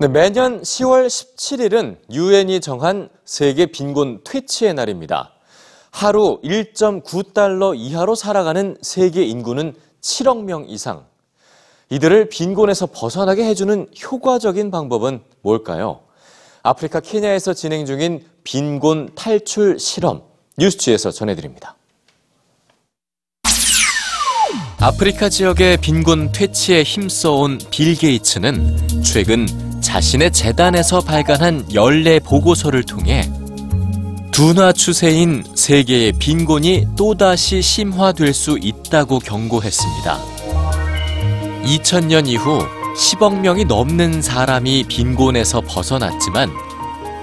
네, 매년 10월 17일은 유엔이 정한 세계 빈곤 퇴치의 날입니다. 하루 1.9달러 이하로 살아가는 세계 인구는 7억 명 이상. 이들을 빈곤에서 벗어나게 해주는 효과적인 방법은 뭘까요? 아프리카 케냐에서 진행 중인 빈곤 탈출 실험 뉴스취에서 전해드립니다. 아프리카 지역의 빈곤 퇴치에 힘써온 빌 게이츠는 최근 자신의 재단에서 발간한 연례 보고서를 통해 둔화 추세인 세계의 빈곤이 또다시 심화될 수 있다고 경고했습니다. 2000년 이후 10억 명이 넘는 사람이 빈곤에서 벗어났지만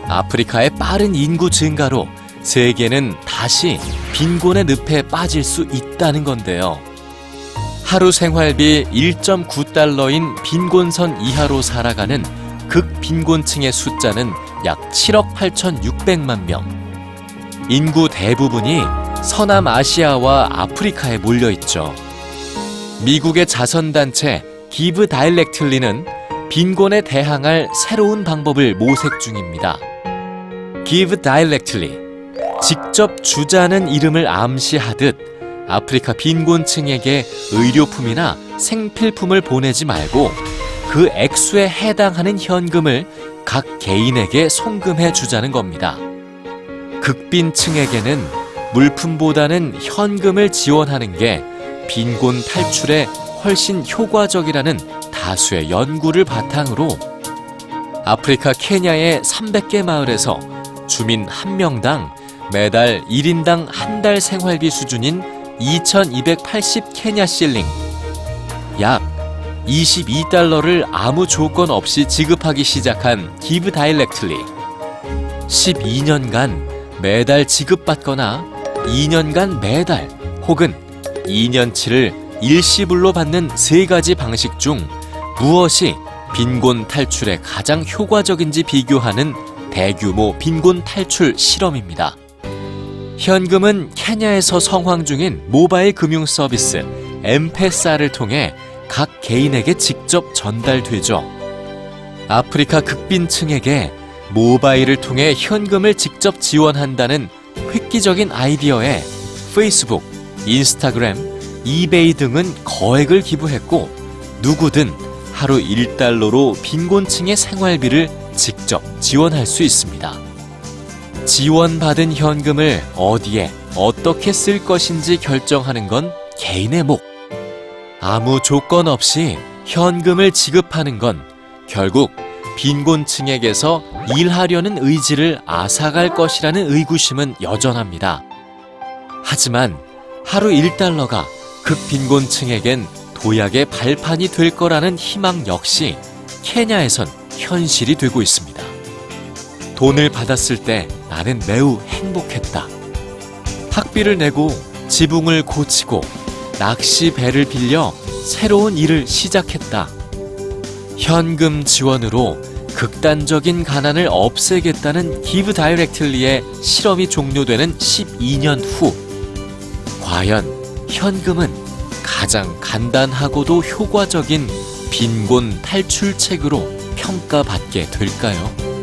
아프리카의 빠른 인구 증가로 세계는 다시 빈곤의 늪에 빠질 수 있다는 건데요. 하루 생활비 1.9달러인 빈곤선 이하로 살아가는 극빈곤층의 숫자는 약 7억 8,600만 명. 인구 대부분이 서남아시아와 아프리카에 몰려 있죠. 미국의 자선단체 기브 다일렉틀리는 빈곤에 대항할 새로운 방법을 모색 중입니다. 기브 다일렉틀리. 직접 주자는 이름을 암시하듯 아프리카 빈곤층에게 의료품이나 생필품을 보내지 말고 그 액수에 해당하는 현금을 각 개인에게 송금해 주자는 겁니다. 극빈층에게는 물품보다는 현금을 지원하는 게 빈곤 탈출에 훨씬 효과적이라는 다수의 연구를 바탕으로 아프리카 케냐의 300개 마을에서 주민 한 명당 매달 1인당 한 달 생활비 수준인 2,280 케냐 실링, 약 22달러를 아무 조건 없이 지급하기 시작한 기브 다일렉틀리. 12년간 매달 지급받거나 2년간 매달 혹은 2년치를 일시불로 받는 세 가지 방식 중 무엇이 빈곤 탈출에 가장 효과적인지 비교하는 대규모 빈곤 탈출 실험입니다. 현금은 케냐에서 성황 중인 모바일 금융 서비스 엠페사를 통해 각 개인에게 직접 전달되죠. 아프리카 극빈층에게 모바일을 통해 현금을 직접 지원한다는 획기적인 아이디어에 페이스북, 인스타그램, 이베이 등은 거액을 기부했고 누구든 하루 1달러로 빈곤층의 생활비를 직접 지원할 수 있습니다. 지원받은 현금을 어디에 어떻게 쓸 것인지 결정하는 건 개인의 목. 아무 조건 없이 현금을 지급하는 건 결국 빈곤층에게서 일하려는 의지를 앗아갈 것이라는 의구심은 여전합니다. 하지만 하루 1달러가 극빈곤층에겐 도약의 발판이 될 거라는 희망 역시 케냐에선 현실이 되고 있습니다. 돈을 받았을 때 나는 매우 행복했다. 학비를 내고 지붕을 고치고 낚시 배를 빌려 새로운 일을 시작했다. 현금 지원으로 극단적인 가난을 없애겠다는 기브 다이렉틀리의 실험이 종료되는 12년 후 과연 현금은 가장 간단하고도 효과적인 빈곤 탈출책으로 평가받게 될까요?